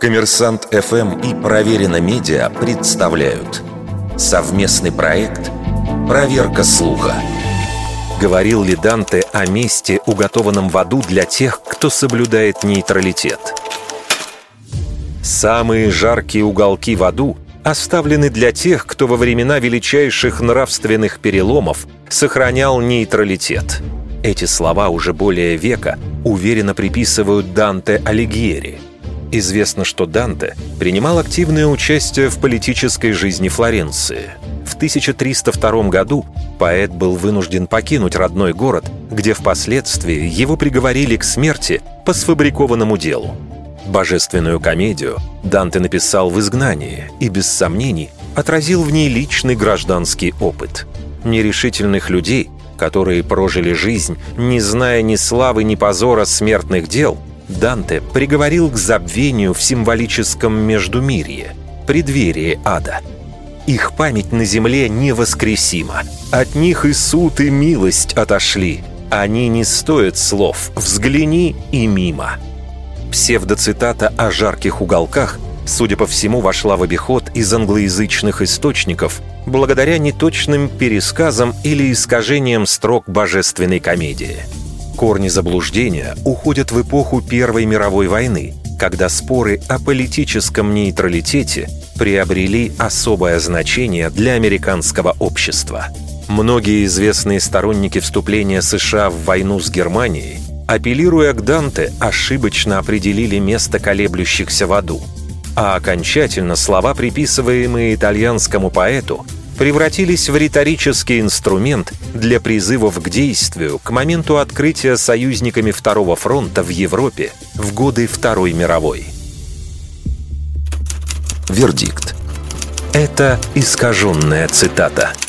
Коммерсант ФМ и Проверено Медиа представляют совместный проект «Проверка слуха». Говорил ли Данте о месте, уготованном в аду для тех, кто соблюдает нейтралитет? Самые жаркие уголки в аду оставлены для тех, кто во времена величайших нравственных переломов сохранял нейтралитет. Эти слова уже более века уверенно приписывают Данте Алигьери – Известно, что Данте принимал активное участие в политической жизни Флоренции. В 1302 году поэт был вынужден покинуть родной город, где впоследствии его приговорили к смерти по сфабрикованному делу. Божественную комедию Данте написал в изгнании и, без сомнений, отразил в ней личный гражданский опыт. Нерешительных людей, которые прожили жизнь, не зная ни славы, ни позора смертных дел – Данте приговорил к забвению в символическом Междумирье, преддверии ада. Их память на земле невоскресима. От них и суд, и милость отошли. Они не стоят слов «взгляни» и «мимо». Псевдоцитата о жарких уголках, судя по всему, вошла в обиход из англоязычных источников благодаря неточным пересказам или искажениям строк божественной комедии – Корни заблуждения уходят в эпоху Первой мировой войны, когда споры о политическом нейтралитете приобрели особое значение для американского общества. Многие известные сторонники вступления США в войну с Германией, апеллируя к Данте, ошибочно определили место колеблющихся в аду. А окончательно слова, приписываемые итальянскому поэту, превратились в риторический инструмент для призывов к действию к моменту открытия союзниками Второго фронта в Европе в годы Второй мировой. Вердикт. Это искаженная цитата –